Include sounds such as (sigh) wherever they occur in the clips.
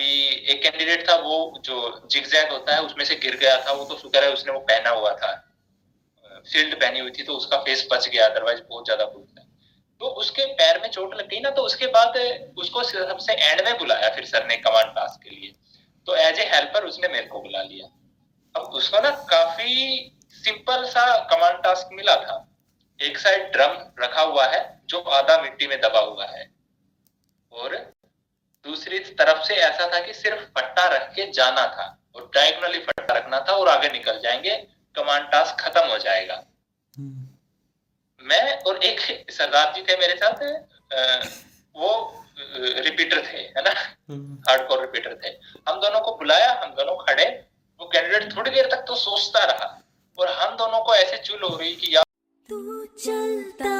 अभी एक कैंडिडेट था, वो जो जिगजैग होता है, उसमें से गिर गया था, वो तो शुक्र है, उसने वो पहना हुआ था। शील्ड पहनी हुई थी तो उसका फेस बच गया अदरवाइज़ बहुत ज़्यादा था। तो उसके पैर में चोट लग गई ना तो उसके बाद उसको सबसे एंड में बुलाया फिर सर ने कमांड टास्क के लिए। तो एज ए हेल्पर उसने मेरे को बुला लिया। अब उसको ना काफ़ी सिंपल सा कमांड टास्क मिला था। एक साइड ड्रम रखा हुआ है, जो आधा मिट्टी में दबा हुआ है। और दूसरी तरफ़ से ऐसा था कि सिर्फ़ फट्टा रख के जाना था और डायगनली फट्टा रखना था और आगे निकल जाएँगे कमांड टास्क खत्म हो जाएगा। हम्म। मैं और एक सरदार जी थे मेरे साथ वो रिपीटर थे है ना? हार्ड कोर रिपीटर थे। हम दोनों को बुलाया हम दोनों खड़े। वो कैंडिडेट थोड़ी देर तक तो सोचता रहा और हम दोनों को ऐसे चुल हो रही कि यार तू चलता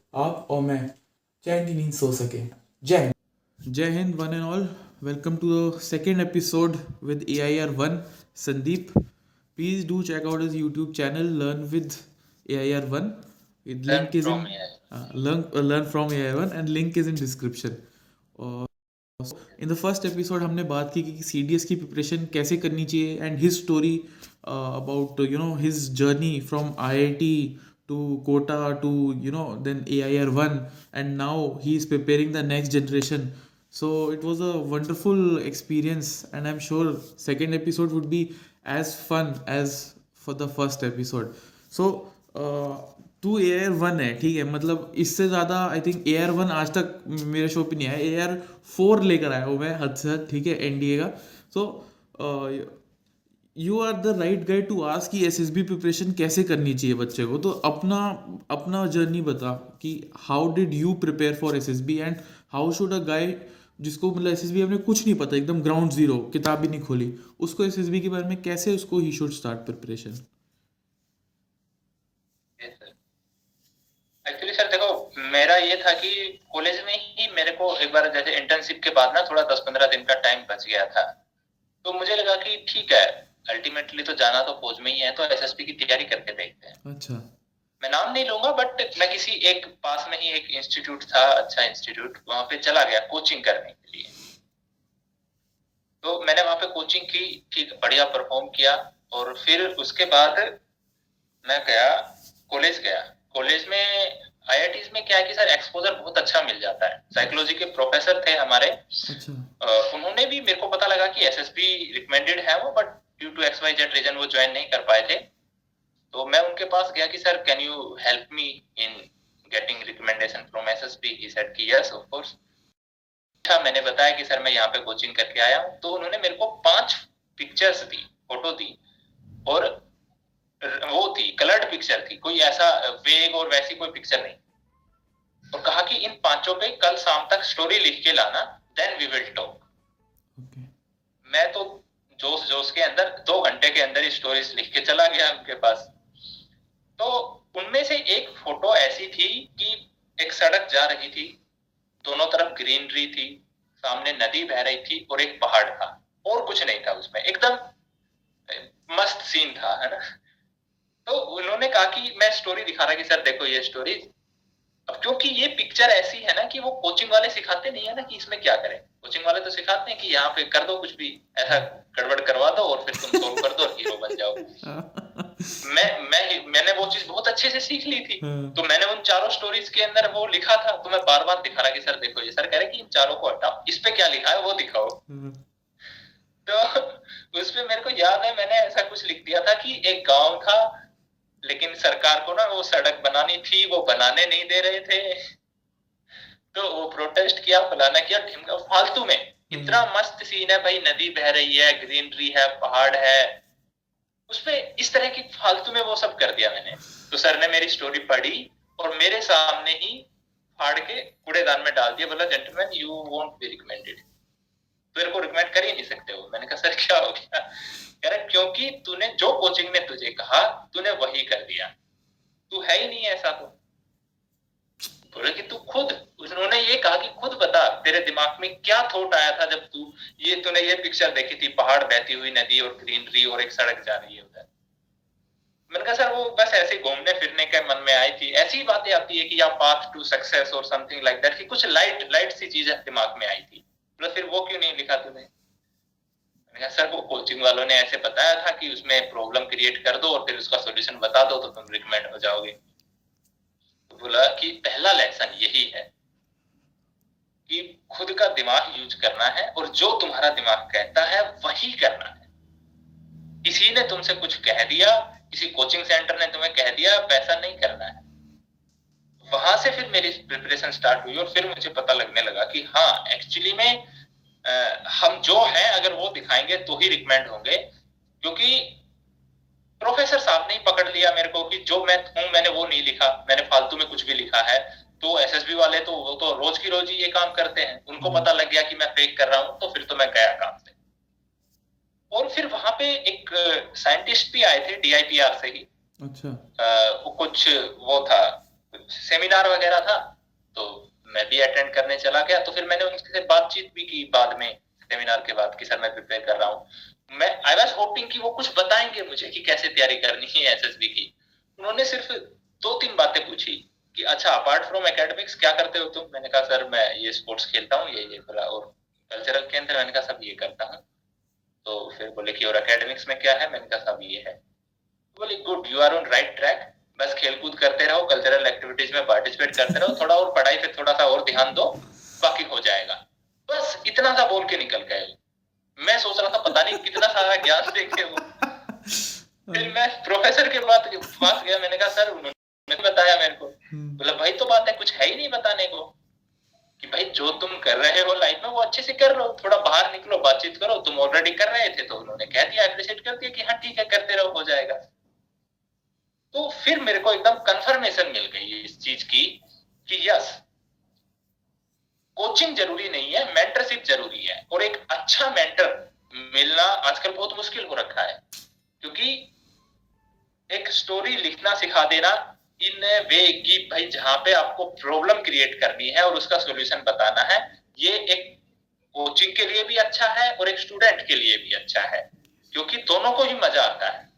आप और मैं चैन की नींद सो सके। जय हिंद। जय Hind one and all welcome to the second episode with A I R one Sandeep please do check out is YouTube channel learn with A I R one link is in learn from A I one and link is in description और in the first episode हमने बात की कि C D S की preparation कैसे करनी चाहिए and his story about you know his journey from I I T to Kota to you know then AIR one and now he is preparing the next generation. So it was a wonderful experience and I'm sure second episode would be as fun as for the first episode. So uh, two A R one है ठीक है मतलब इससे ज़्यादा I think A R one आज तक मेरे show पे नहीं आया ए आर फोर लेकर आया हूँ मैं हद से हद ठीक है एन डी ए का so so, you are the right guide to us कि एस एस बी प्रिपरेशन कैसे करनी चाहिए बच्चे को? तो अपना अपना जर्नी बता कि how did you prepare for S S B and how should a guide जिसको मतलब एस एस बी हमने कुछ नहीं पता, एकदम ग्राउंड ज़ीरो किताब भी नहीं खोली, उसको एस एस बी के बारे में कैसे उसको ही should start preparation actually sir देखो, मेरा ये था कि कॉलेज में ही मेरे को एक बार जैसे इंटर्नशिप के बाद ना थोड़ा दस पंद्रह दिन का टाइम बच गया था। तो मुझे लगा कि ठीक है अल्टीमेटली तो जाना तो फौज में ही है तो एसएसपी की तैयारी करके देखते हैं। अच्छा। मैं नाम नहीं लूँगा बट मैं किसी एक पास में ही एक इंस्टीट्यूट था अच्छा इंस्टीट्यूट वहाँ पे चला गया कोचिंग करने के लिए। तो मैंने वहाँ पे कोचिंग की ठीक बढ़िया परफॉर्म किया और फिर उसके बाद मैं गया कॉलेज गया। कॉलेज में आई में क्या है कि सर एक्सपोजर बहुत अच्छा मिल जाता है। साइकोलॉजी के प्रोफेसर थे हमारे। अच्छा। उन्होंने भी मेरे को पता लगा कि एसएसबी रिकमेंडेड है वो but to X Y Z reason वो ज्वाइन नहीं कर पाए थे। तो मैं उनके पास गया कि sir can you help me in getting recommendation from SSP he said कि यस ऑफ़ कोर्स अच्छा मैंने बताया कि सर मैं यहाँ पे कोचिंग करके आया हूँ। तो उन्होंने मेरे को पाँच पिक्चर्स दी फ़ोटो दी। और वो थी कलर्ड पिक्चर थी कोई ऐसा वेग और वैसी कोई पिक्चर नहीं। और कहा कि इन पाँचों पे कल शाम तक स्टोरी लिख के लाना देन वी विल टॉक मैं तो जोश जोश के अंदर, दो घंटे के अंदर स्टोरीज लिख के चला गया उनके पास। तो उनमें से एक फ़ोटो ऐसी थी कि एक सड़क जा रही थी, दोनों तरफ़ ग्रीनरी थी, सामने नदी बह रही थी और एक पहाड़ था, और कुछ नहीं था उसमें। एकदम मस्त सीन था, है ना? तो उन्होंने कहा कि मैं स्टोरी दिखा रहा कि, सर, देखो ये स्टोरी अब क्योंकि ये पिक्चर ऐसी है ना कि वो कोचिंग वाले सिखाते नहीं है ना कि इसमें क्या करें। कोचिंग वाले तो सिखाते हैं कि यहाँ पे कर दो कुछ भी ऐसा गड़बड़ करवा दो और फिर तुम सोल्व कर दो और हीरो बन जाओ। (laughs) मैं मैं मैंने वो चीज़ बहुत अच्छे से सीख ली थी। हाँ। तो मैंने उन चारों स्टोरीज के अंदर वो लिखा था तो मैं बार बार दिखा रहा कि सर देखो ये सर कह रहे कि इन चारों को हटाओ। इस पे क्या लिखा है वो दिखाओ। हाँ। तो (laughs) उसपे मेरे को याद है मैंने ऐसा कुछ लिख दिया था कि एक गाँव था लेकिन सरकार को ना वो सड़क बनानी थी वो बनाने नहीं दे रहे थे। तो वो प्रोटेस्ट किया फलाना किया ढिमका फालतू में। इतना हम्म। मस्त सीन है भाई नदी बह रही है ग्रीनरी है पहाड़ है। उसपे इस तरह की फालतू में वो सब कर दिया मैंने। तो सर ने मेरी स्टोरी पढ़ी और मेरे सामने ही फाड़ के कूड़ेदान में डाल दिया। बोला gentleman you won't be recommended तेरे को रिकमेंड कर ही नहीं सकते हो मैंने कहा सर क्या हो गया? कह रहे क्योंकि तूने जो कोचिंग ने तुझे कहा तूने वही कर दिया। तू है ही नहीं ऐसा तो। बोले कि तू खुद, उन्होंने ये कहा कि खुद बता, तेरे दिमाग में क्या थॉट आया था जब तू, ये तूने ये पिक्चर देखी थी, पहाड़ बहती हुई नदी और ग्रीनरी और एक सड़क जा रही है उधर। मैंने कहा, सर, वो बस ऐसे घूमने फिरने के मन में आई थी। ऐसी बातें आती है कि या पाथ टू सक्सेस और समथिंग लाइक दैट कि कुछ लाइट लाइट सी चीज़ें दिमाग में आई थी। बोला, फिर वो क्यों नहीं लिखा तूने? मैंने कहा, सर, वो कोचिंग वालों ने ऐसे बताया था कि उसमें प्रॉब्लम क्रिएट कर दो और फिर उसका सोल्यूशन बता दो तो तुम रिकमेंड हो जाओगे। बोला कि पहला लेसन यही है कि खुद का दिमाग यूज़ करना है और जो तुम्हारा दिमाग कहता है वही करना है। किसी ने तुमसे कुछ कह दिया किसी कोचिंग सेंटर ने तुम्हें कह दिया वैसा नहीं करना है। वहाँ से फिर मेरी प्रिपरेशन स्टार्ट हुई और फिर मुझे पता लगने लगा कि हाँ एक्चुअली में आ, हम जो है अगर वो दिखाएँगे तो ही रिकमेंड होंगे क्योंकि प्रोफेसर साहब ने ही पकड़ लिया मेरे को कि जो मैं हूँ मैंने वो नहीं लिखा मैंने फालतू में कुछ भी लिखा है। तो एसएसबी वाले तो वो तो रोज की रोज ही ये काम करते हैं। उनको हम्म। पता लग गया कि मैं फेक कर रहा हूँ तो फिर तो मैं गया काम से। और फिर वहाँ पे एक साइंटिस्ट भी आए थे डीआईपीआर से ही। अच्छा। वो कुछ वो था कुछ सेमिनार वगैरह था तो मैं भी अटेंड करने चला गया। तो फिर मैंने उनसे बातचीत भी की बाद में सेमिनार के बाद कि सर मैं प्रिपेयर कर रहा हूँ। मैं आई वॉज़ होपिंग कि वो कुछ बताएँगे मुझे कि कैसे तैयारी करनी है एसएसबी की। उन्होंने सिर्फ़ दो तीन बातें पूछी कि अच्छा अपार्ट फ्रॉम एकेडमिक्स क्या करते हो तुम? मैंने कहा, सर, मैं ये स्पोर्ट्स खेलता हूँ, ये ये बोला और कल्चरल के अंदर मैंने कहा, सब ये करता हूँ। तो फिर बोले कि, और एकेडमिक्स में क्या है? मैंने कहा, सब ये है। बोले good you are on right track बस खेलकूद करते रहो कल्चरल एक्टिविटीज़ में पार्टिसिपेट करते रहो, थोड़ा और पढ़ाई पे थोड़ा सा और ध्यान दो, बाकी हो जाएगा। बस इतना सा बोल के निकल गए। मैं सोच रहा था पता नहीं कितना सारा ज्ञान देखे वो। फिर मैं प्रोफेसर के पास पास गया मैंने कहा सर उन्होंने बताया मेरे को। हम्म, बोला भाई तो बात है कुछ है ही नहीं बताने को। कि भाई जो तुम कर रहे हो लाइफ में वो अच्छे से कर लो। थोड़ा बाहर निकलो बातचीत करो। तुम ऑलरेडी कर रहे थे तो उन्होंने कह दिया अप्रिशिएट कर दिया कि हाँ ठीक है करते रहो हो जाएगा। तो फिर मेरे को एकदम कंफर्मेशन मिल गई इस चीज़ की कि यस कोचिंग ज़रूरी नहीं है मेंटरशिप ज़रूरी है। और एक अच्छा मेंटर मिलना आजकल बहुत मुश्किल हो रखा है। क्योंकि एक स्टोरी लिखना सिखा देना इन वे की भाई जहाँ पे आपको प्रॉब्लम क्रिएट करनी है और उसका सॉल्यूशन बताना है, ये एक कोचिंग के लिए भी अच्छा है और एक स्टूडेंट के लिए भी अच्छा है। क्योंकि दोनों को ही मज़ा आता है।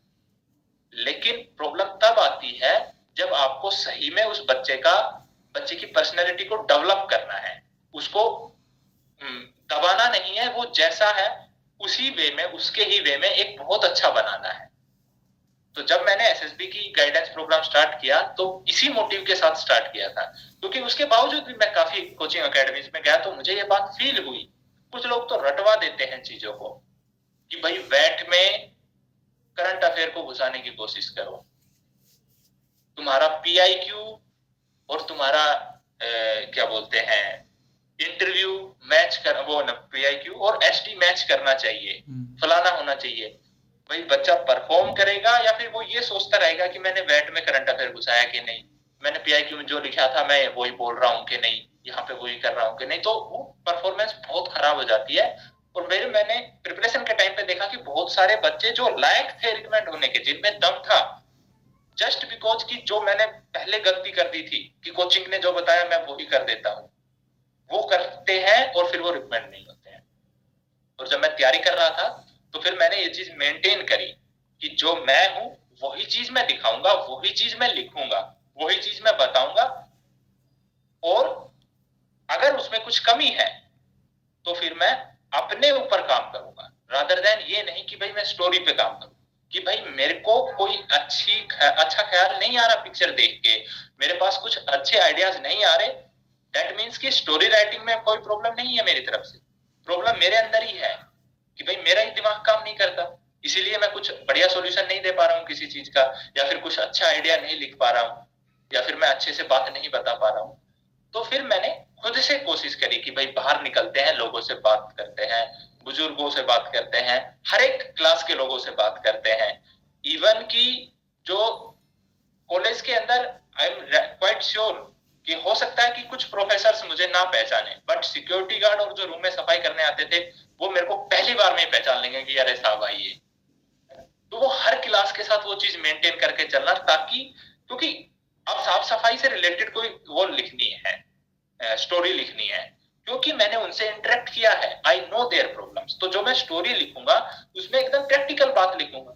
लेकिन प्रॉब्लम तब आती है जब आपको सही में उस बच्चे का, बच्चे की पर्सनैलिटी को डेवलप करना है। उसको हम्म, दबाना नहीं है वो जैसा है उसी वे में उसके ही वे में एक बहुत अच्छा बनाना है। तो जब मैंने एसएसबी की गाइडेंस प्रोग्राम स्टार्ट किया तो इसी मोटिव के साथ स्टार्ट किया था। क्योंकि उसके बावजूद भी मैं काफ़ी कोचिंग अकेडमीज में गया तो मुझे ये बात फील हुई। कुछ लोग तो रटवा देते हैं चीज़ों को कि भाई वैट में करंट अफेयर को घुसाने की कोशिश करो। तुम्हारा पीआईक्यू और तुम्हारा अ, क्या बोलते हैं इंटरव्यू मैच कर वो पीआईक्यू और एसटी मैच करना चाहिए। हम्म, फलाना होना चाहिए। भाई बच्चा परफॉर्म करेगा या फिर वो ये सोचता रहेगा कि मैंने वेट में करंट अफेयर घुसाया कि नहीं? मैंने पीआईक्यू में जो लिखा था मैं वही बोल रहा हूँ कि नहीं यहाँ पे वही कर रहा हूँ कि नहीं। तो वो परफॉर्मेंस बहुत खराब हो जाती है। और मेरे मैंने प्रिपरेशन के टाइम पे देखा कि बहुत सारे बच्चे जो लायक थे रिकमेंड होने के जिनमें दम था जस्ट बिकॉज़ की जो मैंने पहले गलती कर दी थी कि कोचिंग ने जो बताया मैं वही कर देता हूँ। वो करते हैं और फिर वो रिकमेंड नहीं होते हैं। और जब मैं तैयारी कर रहा था तो फिर मैंने ये चीज़ मेंटेन करी कि जो मैं हूँ, वही चीज़ मैं दिखाऊँगा, वही चीज़ मैं लिखूँगा, वही चीज़ मैं बताऊँगा। और अगर उसमें कुछ कमी है तो फिर मैं अपने ऊपर काम करूँगा। रादर देन ये नहीं कि भाई मैं स्टोरी पे काम करूँ, कि भाई मेरे को कोई अच्छी अच्छा ख्याल नहीं आ रहा पिक्चर देख के, मेरे पास कुछ अच्छे आइडियाज़ नहीं आ रहे दैट मीन्स कि स्टोरी राइटिंग में कोई प्रॉब्लम नहीं है मेरी तरफ़ से। प्रॉब्लम मेरे अंदर ही है कि भाई मेरा ही दिमाग काम नहीं करता। इसीलिए मैं कुछ बढ़िया सॉल्यूशन नहीं दे पा रहा हूँ किसी चीज़ का, या फिर कुछ अच्छा आइडिया नहीं लिख पा रहा हूँ, या फिर मैं अच्छे से बात नहीं बता पा रहा हूँ। तो फिर मैंने खुद से कोशिश करी कि भाई बाहर निकलते हैं, लोगों से बात करते हैं, बुज़ुर्गों से बात करते हैं, हर एक क्लास के लोगों से बात करते हैं। इवन की जो कॉलेज के अंदर आई एम क्वाइट श्योर कि हो सकता है कि कुछ प्रोफेसर मुझे ना पहचाने बट सिक्योरिटी गार्ड और जो रूम में सफ़ाई करने आते थे, वो मेरे को पहली बार में पहचान लेंगे कि अरे साहब आइए तो वो हर क्लास के साथ वो चीज़ मेंटेन करके चलना, ताकि, क्योंकि अब साफ़ सफ़ाई से रिलेटेड कोई वो लिखनी है स्टोरी लिखनी है, क्योंकि मैंने उनसे इंटरेक्ट किया है। आई नो देयर प्रॉब्लम्स तो जो मैं स्टोरी लिखूँगा, उसमें एकदम प्रैक्टिकल बात लिखूँगा।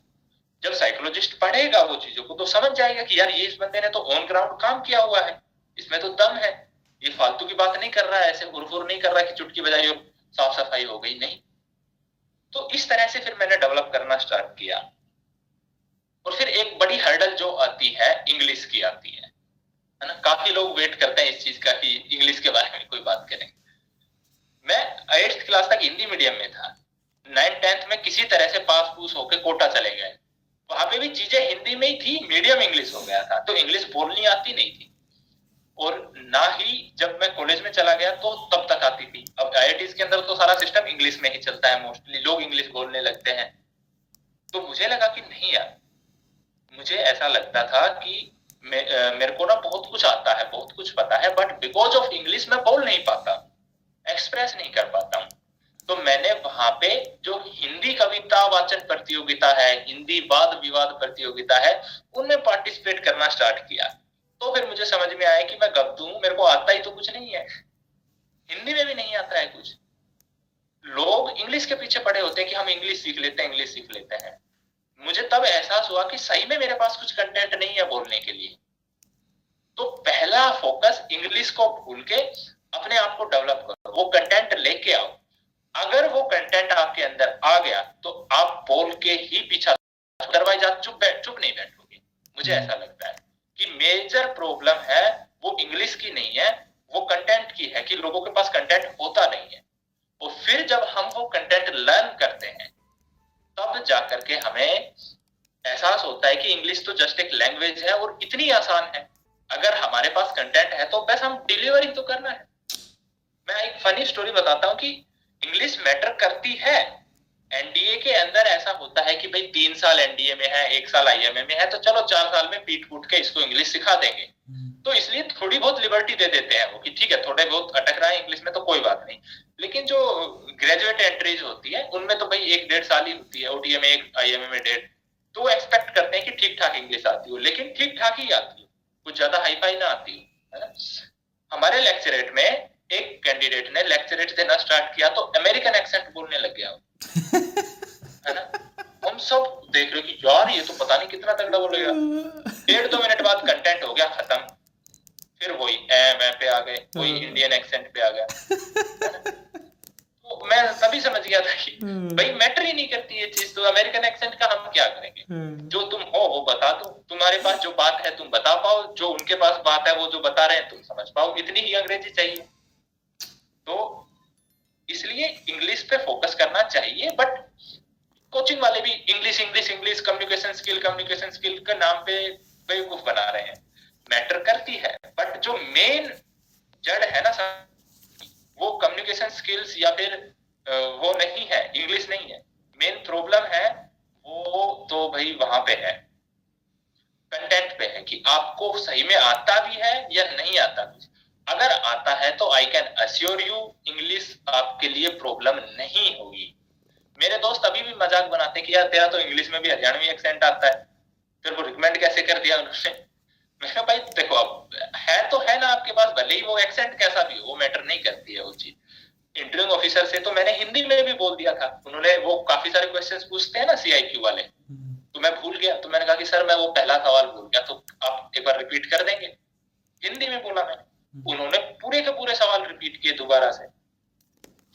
जब साइकोलॉजिस्ट पढ़ेगा वो चीज़ों को तो समझ जाएगा कि यार ये इस बंदे ने तो ऑन ग्राउंड काम किया हुआ है। इसमें तो दम है। ये फालतू की बात नहीं कर रहा है, ऐसे उर्फुर नहीं कर रहा कि चुटकी बजाई और साफ़ सफ़ाई हो गई। नहीं। तो इस तरह से फिर मैंने डेवलप करना स्टार्ट किया। और फिर एक बड़ी हर्डल जो आती है इंग्लिश की आती है। है ना? काफ़ी लोग वेट करते हैं इस चीज़ का कि इंग्लिश के बारे में कोई बात करें। मैं एट्थ क्लास तक हिंदी मीडियम में था। नाइन टेंथ में किसी तरह से पास पूस होकर कोटा चले गए। वहाँ पे भी चीज़ें हिंदी में ही थी मीडियम इंग्लिश हो गया था। तो इंग्लिश बोलनी आती नहीं थी। और ना ही जब मैं कॉलेज में चला गया तो तब तक आती थी। अब आई के अंदर तो सारा सिस्टम इंग्लिश में ही चलता है मोस्टली लोग इंग्लिश बोलने लगते हैं। तो मुझे लगा कि नहीं यार मुझे ऐसा लगता था कि मे, मेरे को ना बहुत कुछ आता है बहुत कुछ पता है बट बिकॉज़ ऑफ़ इंग्लिश मैं बोल नहीं पाता एक्सप्रेस नहीं कर पाता हूँ। तो मैंने वहाँ पे जो हिंदी कविता वाचन प्रतियोगिता है हिंदी वाद विवाद प्रतियोगिता है उनमें पार्टिसिपेट करना स्टार्ट किया। तो फिर मुझे समझ में आया कि मैं गद्दू हूँ मेरे को आता ही तो कुछ नहीं है। हिंदी में भी नहीं आता है कुछ। लोग इंग्लिश के पीछे पड़े होते हैं कि हम इंग्लिश सीख लेते हैं इंग्लिश सीख लेते हैं। मुझे तब एहसास हुआ कि सही में मेरे पास कुछ कंटेंट नहीं है बोलने के लिए। तो पहला फोकस इंग्लिश को भूल के अपने आप को डेवलप करो। वो कंटेंट लेके आओ। अगर वो कंटेंट आपके अंदर आ गया तो आप बोल के ही पीछा अदरवाइज़ आप चुप बैठ चुप नहीं बैठोगे। मुझे ऐसा लगता है। कि मेजर प्रॉब्लम है, वो इंग्लिश की नहीं है, वो कंटेंट की है, कि लोगों के पास कंटेंट होता नहीं है। और फिर जब हम वो कंटेंट लर्न करते हैं, तब जाकर के हमें एहसास होता है कि इंग्लिश तो जस्ट एक लैंग्वेज है और इतनी आसान है। अगर हमारे पास कंटेंट है तो बस हम डिलीवरी तो करना है। मैं एक फनी स्टोरी बताता हूँ कि इंग्लिश मैटर करती है एनडीए के अंदर ऐसा होता है कि भाई तीन साल एनडीए में है एक साल आईएमए में है तो चलो चार साल में पीट कूट के इसको इंग्लिश सिखा देंगे। हम्म। तो इसलिए थोड़ी बहुत लिबर्टी दे देते हैं वो कि ठीक है थोड़े बहुत अटक रहा है इंग्लिश में तो कोई बात नहीं। लेकिन जो ग्रेजुएट एंट्रीज होती है उनमें तो भाई एक डेढ़ साल ही होती है ओटीए में एक आईएमए में डेढ़। तो वो एक्सपेक्ट करते हैं कि ठीक ठाक इंग्लिश आती हो लेकिन ठीक ठाक ही आती हो कुछ ज़्यादा हाई फाई ना आती हो है ना? हमारे लेक्चरेट में एक कैंडिडेट ने लेक्चरेट देना स्टार्ट किया तो अमेरिकन एक्सेंट बोलने लग गया है ना हम सब देख रहे कि यार ये तो पता नहीं कितना तगड़ा बोलेगा डेढ़ दो मिनट बाद कंटेंट हो गया खत्म। फिर वही एम ए पे आ गए वही इंडियन हाँ। एक्सेंट पे आ गया। तो मैं तभी समझ गया था कि हाँ। भाई मैटर ही नहीं करती ये चीज़ तो अमेरिकन एक्सेंट का हम क्या करेंगे? हाँ। जो तुम हो वो बता दो। तुम्हारे पास जो बात है तुम बता पाओ। जो उनके पास बात है वो जो बता रहे हैं तुम समझ पाओ। इतनी ही अंग्रेज़ी चाहिए। तो इसलिए इंग्लिश पे फोकस करना चाहिए बट कोचिंग वाले भी English English English communication skill communication skill के नाम पे बेवकूफ़ बना रहे हैं। मैटर करती है बट जो मेन जड़ है ना सर वो कम्युनिकेशन स्किल्स या फिर वो नहीं है इंग्लिश नहीं है। मेन प्रॉब्लम है, वो तो भाई वहाँ पे है। कंटेंट पे है कि आपको सही में आता भी है या नहीं आता भी अगर आता है तो I can assure you English आपके लिए प्रॉब्लम नहीं होगी। मेरे दोस्त अभी भी मज़ाक बनाते कि यार तेरा तो इंग्लिश में भी हरियाणवी एक्सेंट आता है। फिर वो रिकमेंड कैसे कर दिया उन्होंने? (laughs) मैं भाई देखो अब है तो है ना आपके पास भले ही वो एक्सेंट कैसा भी हो वो मैटर नहीं करती है वो चीज़। इंटरव्यू ऑफिसर से तो मैंने हिंदी में भी बोल दिया था। उन्होंने वो काफ़ी सारे क्वेश्चंस पूछते हैं ना सीआईक्यू वाले। हम्म। तो मैं भूल गया। तो मैंने कहा कि सर मैं वो पहला सवाल भूल गया तो आप एक बार रिपीट कर देंगे। हिंदी में बोला मैंने। उन्होंने पूरे के पूरे सवाल रिपीट किए दोबारा से।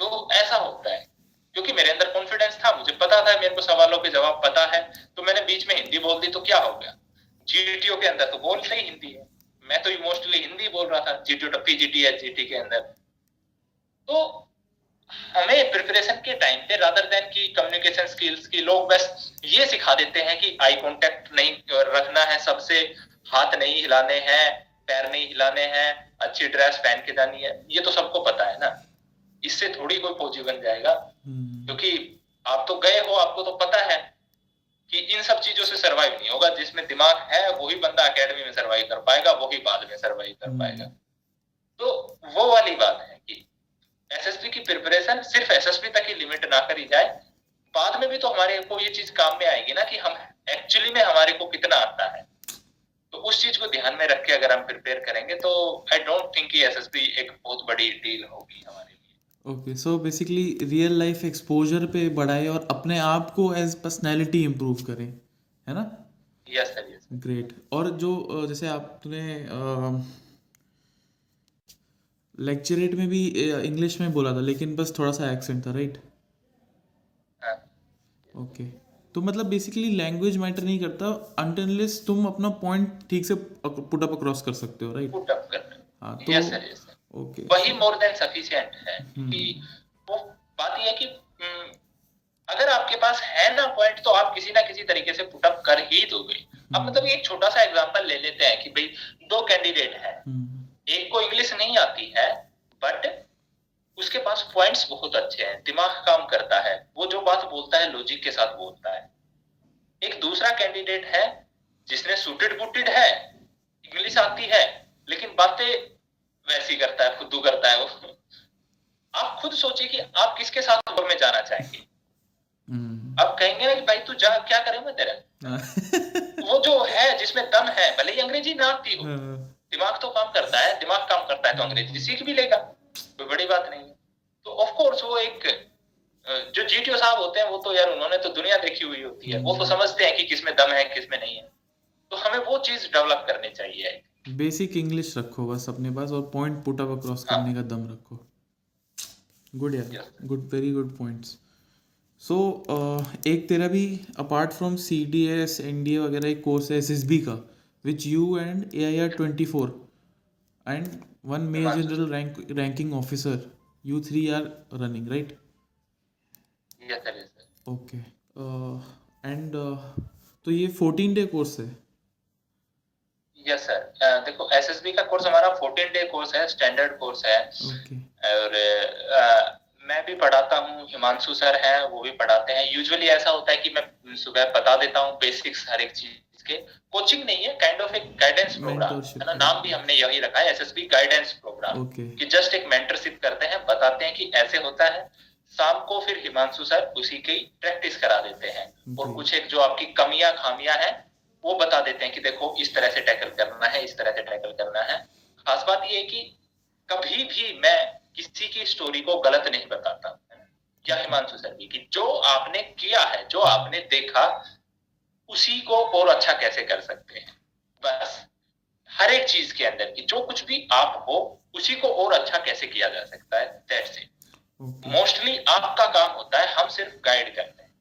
तो ऐसा होता है। क्योंकि मेरे अंदर कॉन्फिडेंस था, मुझे पता था, मेरे को सवालों के जवाब पता है तो मैंने बीच में हिंदी बोल दी तो क्या हो गया? जीटीओ के अंदर तो बोलते ही हिंदी है। मैं तो मोस्टली हिंदी बोल रहा था जीटीओ पीजीटी एच जीटी के अंदर। तो हमें प्रिपरेशन के टाइम पे रादर देन की कम्युनिकेशन स्किल्स की लोग बस ये सिखा देते हैं कि आई कांटेक्ट नहीं रखना है, सबसे हाथ नहीं हिलाने हैं, पैर नहीं हिलाने हैं अच्छी ड्रेस पहन के जानी है। ये तो सबको पता है ना। इससे थोड़ी कोई फौजी बन जाएगा। हम्म। क्योंकि आप तो गए हो आपको तो पता है कि इन सब चीज़ों से सरवाइव नहीं होगा। जिसमें दिमाग है वही बंदा अकेडमी में सरवाइव कर पाएगा वही बाद में सरवाइव कर हम्म। पाएगा। तो वो वाली बात है कि एसएसबी की प्रिपरेशन सिर्फ़ एसएसबी तक ही लिमिट ना करी जाए। बाद में भी तो हमारे को ये चीज़ काम में आएगी ना कि हम एक्चुअली में हमारे को कितना आता है। तो उस चीज़ को ध्यान में रख के अगर हम प्रिपेयर करेंगे तो आई डोंट थिंक कि एसएसबी एक बहुत बड़ी डील होगी हमारे okay so basically real life exposure पे बढ़ाए और अपने आप को एज पर्सनैलिटी इम्प्रूव करें है ना? यस सर यस ग्रेट और जो जैसे आपने लेक्चरेट में भी इंग्लिश में बोला था लेकिन बस थोड़ा सा एक्सेंट था राइट ओके हाँ। तो मतलब बेसिकली लैंग्वेज मैटर नहीं करता अनटिललेस तुम अपना पॉइंट ठीक से पुट अप अक्रॉस कर सकते हो राइट पुट अप कर हाँ तो yes, sir, yes, sir. okay. वही मोर देन सफिशिएंट है hmm. कि वो बात यह है कि हम्म, अगर आपके पास है ना पॉइंट तो आप किसी ना किसी तरीके से पुटअप कर ही दोगे. अब मतलब एक छोटा सा एग्जांपल ले लेते हैं कि भाई दो कैंडिडेट है. एक को इंग्लिश नहीं आती है बट उसके पास पॉइंट्स बहुत अच्छे हैं दिमाग काम करता है वो जो बात बोलता है लॉजिक के साथ बोलता है। एक दूसरा कैंडिडेट है जिसने सुटेड बुटेड है इंग्लिश आती है लेकिन बातें वैसी करता है खुद करता है वो। आप खुद सोचिए कि आप किसके साथ में जाना चाहेंगे? हम्म। अब कहेंगे ना कि भाई तू जा क्या करेंगे तेरा? वो जो है जिसमें दम है भले ही अंग्रेज़ी ना आती हो हाँ। दिमाग तो काम करता है दिमाग काम करता है तो अंग्रेज़ी सीख भी लेगा। कोई बड़ी बात नहीं तो ऑफ़ कोर्स वो एक जो जीटीओ साहब होते हैं वो तो यार उन्होंने तो दुनिया देखी हुई होती है। वो तो हम्म। समझते हैं कि किसमें दम है किसमें नहीं है। तो हमें वो चीज़ डेवलप करनी चाहिए। बेसिक इंग्लिश रखो बस अपने पास और पॉइंट पुट अप अक्रॉस करने का दम रखो। गुड यार। Good very good points so एक तेरा भी apart from C D S N D A वगैरह एक कोर्स है एस एस बी का which you and A I R twenty four and one major general rank ranking officer you three are running right okay and तो ये fourteen day course है? Yes sir देखो SSB का course हमारा 14 day course है standard course है। Okay. और uh, मैं भी पढ़ाता हूँ हिमांशु सर है वो भी पढ़ाते हैं। यूजुअली ऐसा होता है कि मैं सुबह बता देता हूँ बेसिक्स हर एक चीज़ के। कोचिंग नहीं है काइंड ऑफ़ एक गाइडेंस प्रोग्राम है। ना? नाम भी हमने यही रखा है एसएसबी गाइडेंस प्रोग्राम कि जस्ट एक मेंटरशिप करते हैं बताते हैं कि ऐसे होता है। शाम को फिर हिमांशु सर उसी की प्रैक्टिस करा देते हैं। और कुछ एक जो आपकी कमियाँ खामियाँ हैं वो बता देते हैं कि देखो इस तरह से टैकल करना है इस तरह से टैकल करना है। खास बात ये है कि कभी भी मैं किसी की स्टोरी को गलत नहीं बताता। या हिमांशु सर की जो आपने किया है, जो आपने देखा, उसी को और अच्छा कैसे कर सकते हैं? बस हर एक चीज़ के अंदर की जो कुछ भी आप हो, उसी को और अच्छा कैसे किया जा सकता है? दैट्स इट मोस्टली आपका काम होता है, हम सिर्फ़ गाइड करते हैं।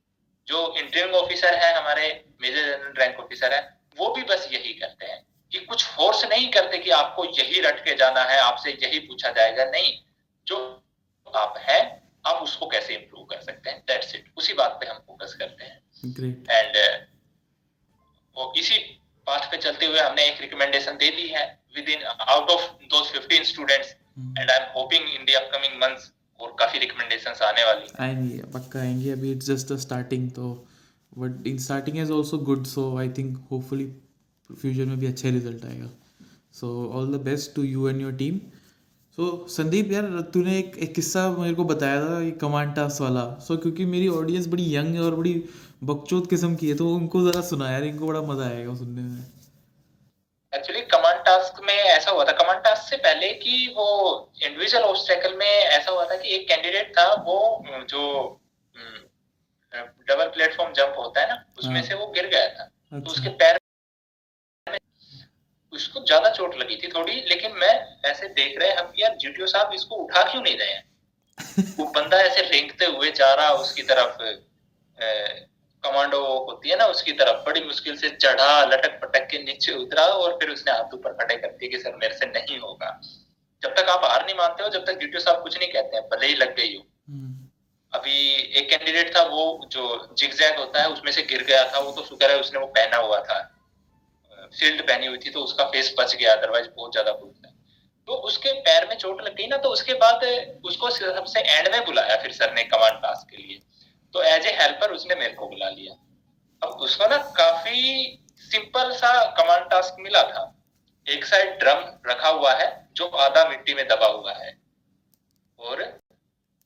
जो इंटरिंग ऑफिसर है, हमारे मेजर जनरल रैंक ऑफिसर है, वो भी बस यही करते हैं कि कुछ फोर्स नहीं करते कि आपको यही रट के जाना है, आपसे यही पूछा जाएगा। नहीं जो आप है आप उसको कैसे इंप्रूव कर सकते हैं? दैट्स इट उसी बात पे हम फोकस करते हैं। एंड uh, वो इसी पाथ पे चलते हुए हमने एक रिकमेंडेशन दे दी है। Within out of those 15 students and I am hoping in the upcoming months और काफ़ी रिकमेंडेशंस आने वाली आएँगी पक्का आएँगी। अभी इट्स जस्ट द स्टार्टिंग तो but in starting is also good so I think hopefully future में भी अच्छे रिज़ल्ट आएगा। So all the best to you and your team so Sandeep यार तूने एक, एक किस्सा मेरे को बताया था ये कमांड टास्क वाला सो so, क्योंकि मेरी ऑडियंस बड़ी यंग है और बड़ी बकचोद किस्म की है तो उनको ज़रा सुना यार इनको बड़ा मज़ा आएगा सुनने में एक्चुअली कमांड टास्क में ऐसा हुआ था कमांड टास्क से पहले कि वो इंडिविजुअल ऑब्स्टेकल में ऐसा हुआ था कि एक कैंडिडेट था वो जो डबल प्लेटफॉर्म जंप होता है ना उसमें हाँ। से वो गिर गया था तो अच्छा। तो उसके पैर उसको ज़्यादा चोट लगी थी थोड़ी लेकिन मैं ऐसे देख रहे हम यार जीटीओ साहब इसको उठा क्यों नहीं रहे हैं? (laughs) वो बंदा ऐसे रेंगते हुए जा रहा उसकी तरफ़ कमांडो होती है ना उसकी तरफ़ बड़ी मुश्किल से चढ़ा लटक पटक के नीचे उतरा और फिर उसने हाथ ऊपर खड़े कर दिए कि सर मेरे से नहीं होगा। जब तक आप हार नहीं मानते हो जब तक जीटीओ साहब कुछ नहीं कहते हैं भले ही लग गई हो। हम्म। अभी एक कैंडिडेट था वो जो जिगजैग होता है उसमें से गिर गया था वो तो शुक्र है उसने वो पहना हुआ था। फ़ील्ड पहनी हुई थी तो उसका फेस बच गया अदरवाइज़ बहुत ज़्यादा बुरा तो उसके पैर में चोट लग गई ना तो उसके बाद उसको सबसे एंड में बुलाया फिर सर ने कमांड टास्क के लिए। तो एज ए हेल्पर उसने मेरे को बुला लिया। अब उसको ना काफ़ी सिंपल सा कमांड टास्क मिला था। एक साइड ड्रम रखा हुआ है, जो आधा मिट्टी में दबा हुआ है। और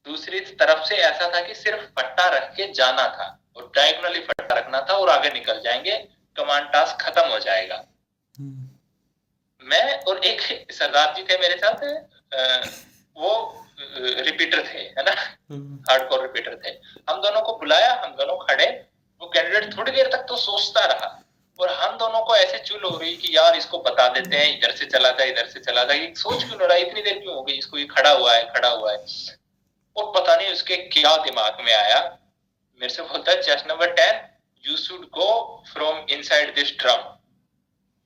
दूसरी तरफ़ से ऐसा था कि सिर्फ़ फट्टा रख के जाना था, और डायगनली फट्टा रखना था, और आगे निकल जाएँगे। कमांड टास्क खत्म हो जाएगा। हम्म। मैं और एक सरदार जी थे मेरे साथ वो रिपीटर थे है ना? हार्ड कोर रिपीटर थे। हम दोनों को बुलाया हम दोनों खड़े। वो कैंडिडेट थोड़ी देर तक तो सोचता रहा। और हम दोनों को ऐसे चुल हो रही कि यार इसको बता देते हैं इधर से चला जाए इधर से चला जाए। सोच क्यों रहा इतनी देर क्यों हो गई? इसको ये खड़ा हुआ है खड़ा हुआ है। और पता नहीं उसके क्या दिमाग में आया। मेरे से बोलता है chest number ten you should go from inside this drum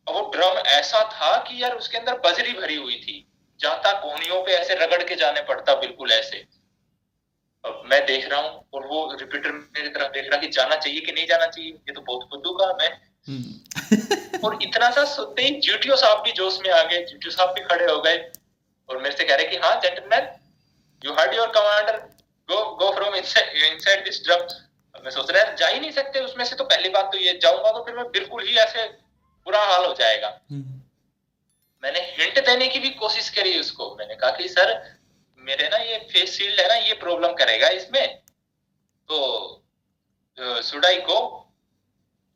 और वो ड्रम ऐसा था कि यार उसके अंदर बजरी भरी हुई थी। जाता कोहनियों पे ऐसे रगड़ के जाने पड़ता बिल्कुल ऐसे। अब मैं देख रहा हूँ और वो रिपीटर मेरी तरफ़ देख रहा कि जाना चाहिए कि नहीं जाना चाहिए। ये तो बहुत खुदू का मैं हम्म। और इतना सा सुनते ही जीटीओ साहब भी जोश में आ गए। जीटीओ साहब भी खड़े हो गए और मेरे से कह रहे कि हाँ gentleman you heard your commander go go from inside this drum मैं सोच रहा जा ही नहीं सकते उसमें से तो पहली बात तो ये जाऊँगा तो फिर मैं बिल्कुल ही ऐसे बुरा हाल हो जाएगा। हम्म। मैंने हिंट देने की भी कोशिश करी उसको। मैंने कहा कि सर मेरे ना ये फेस शील्ड है ना ये प्रॉब्लम करेगा इसमें। तो सुडाई को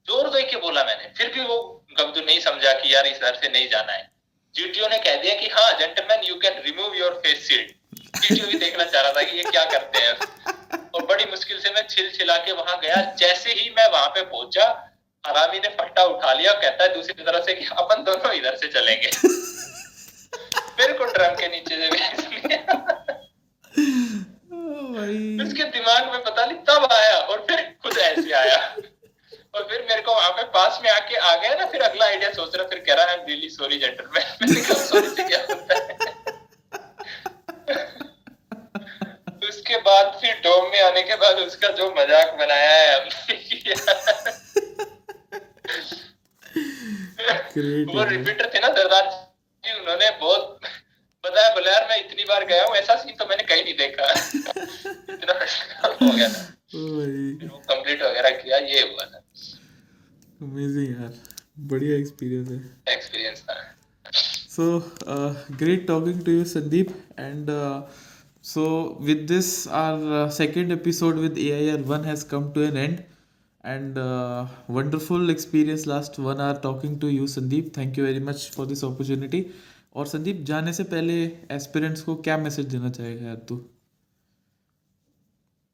ज़ोर दे के बोला मैंने। फिर भी वो गब्दू नहीं समझा कि यार इस तरह से नहीं जाना है। जीटीओ ने कह दिया कि हाँ gentleman you can remove your face shield GTO भी देखना चाह रहा था कि ये क्या करते हैं। और बड़ी मुश्किल से मैं छिल छिला के वहाँ गया। जैसे ही मैं वहाँ पे पहुँचा आरामी ने फट्टा उठा लिया कहता है दूसरी तरफ़ से कि अपन दोनों इधर से चलेंगे। मेरे को ड्रम के नीचे से उसके (laughs) दिमाग में पता नहीं तब आया और फिर खुद ऐसे आया। और फिर मेरे को वहाँ पे पास में आके आ गया ना फिर अगला आइडिया सोच रहा फिर कह रहा है दिल्ली सॉरी जेंटलमैन मैंने कहा सॉरी से क्या होता है उसके बाद फिर डोम में आने के बाद उसका जो मज़ाक बनाया है हमने वो रिपीटर थे ना दरदार जी उन्होंने बहुत बताया बोले यार मैं इतनी बार गया हूँ ऐसा सीन तो मैंने कहीं नहीं देखा इतना हो गया था कंप्लीट वगैरह किया ये हुआ था अमेजिंग यार बढ़िया एक्सपीरियंस है एक्सपीरियंस था so uh, great talking to you sandeep and uh, so with this our uh, second episode with air 1 has come to an end and uh, wonderful experience last one hour talking to you sandeep thank you very much for this opportunity और संदीप जाने से पहले aspirants को क्या message देना चाहेगा यार तू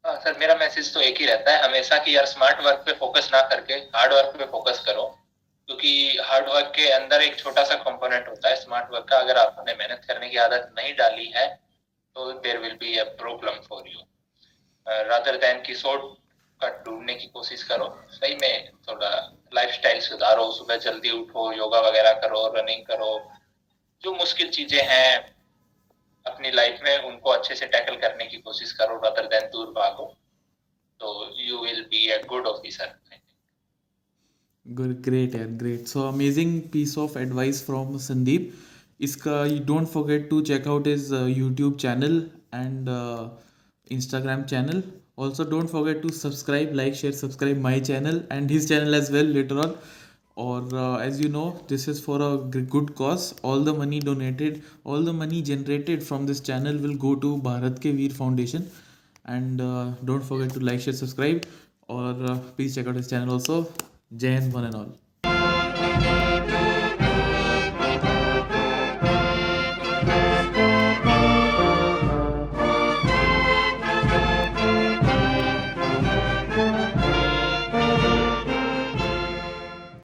हाँ सर मेरा मैसेज तो एक ही रहता है हमेशा कि यार स्मार्ट वर्क पे फोकस ना करके हार्ड वर्क पे फोकस करो क्योंकि हार्ड वर्क के अंदर एक छोटा सा कंपोनेंट होता है स्मार्ट वर्क का। अगर आपने मेहनत करने की आदत नहीं डाली है तो there will be a problem for you rather than की शॉर्ट कट ढूँढने की कोशिश करो, सही में थोड़ा लाइफस्टाइल सुधारो, सुबह जल्दी उठो, योगा वगैरह करो रनिंग करो। जो मुश्किल चीज़ें हैं, अपनी लाइफ में उनको अच्छे से टैकल करने की कोशिश करो रदर देन दूर भागो। तो you will be a good officer good great यार great so amazing piece of advice from Sandeep इसका you don't forget to check out his YouTube channel and Instagram channel also don't forget to subscribe like share subscribe my channel and his channel as well later on or uh, as you know this is for a good cause all the money donated all the money generated from this channel will go to bharat ke veer foundation and uh, don't forget to like share subscribe or uh, please check out his channel also One and all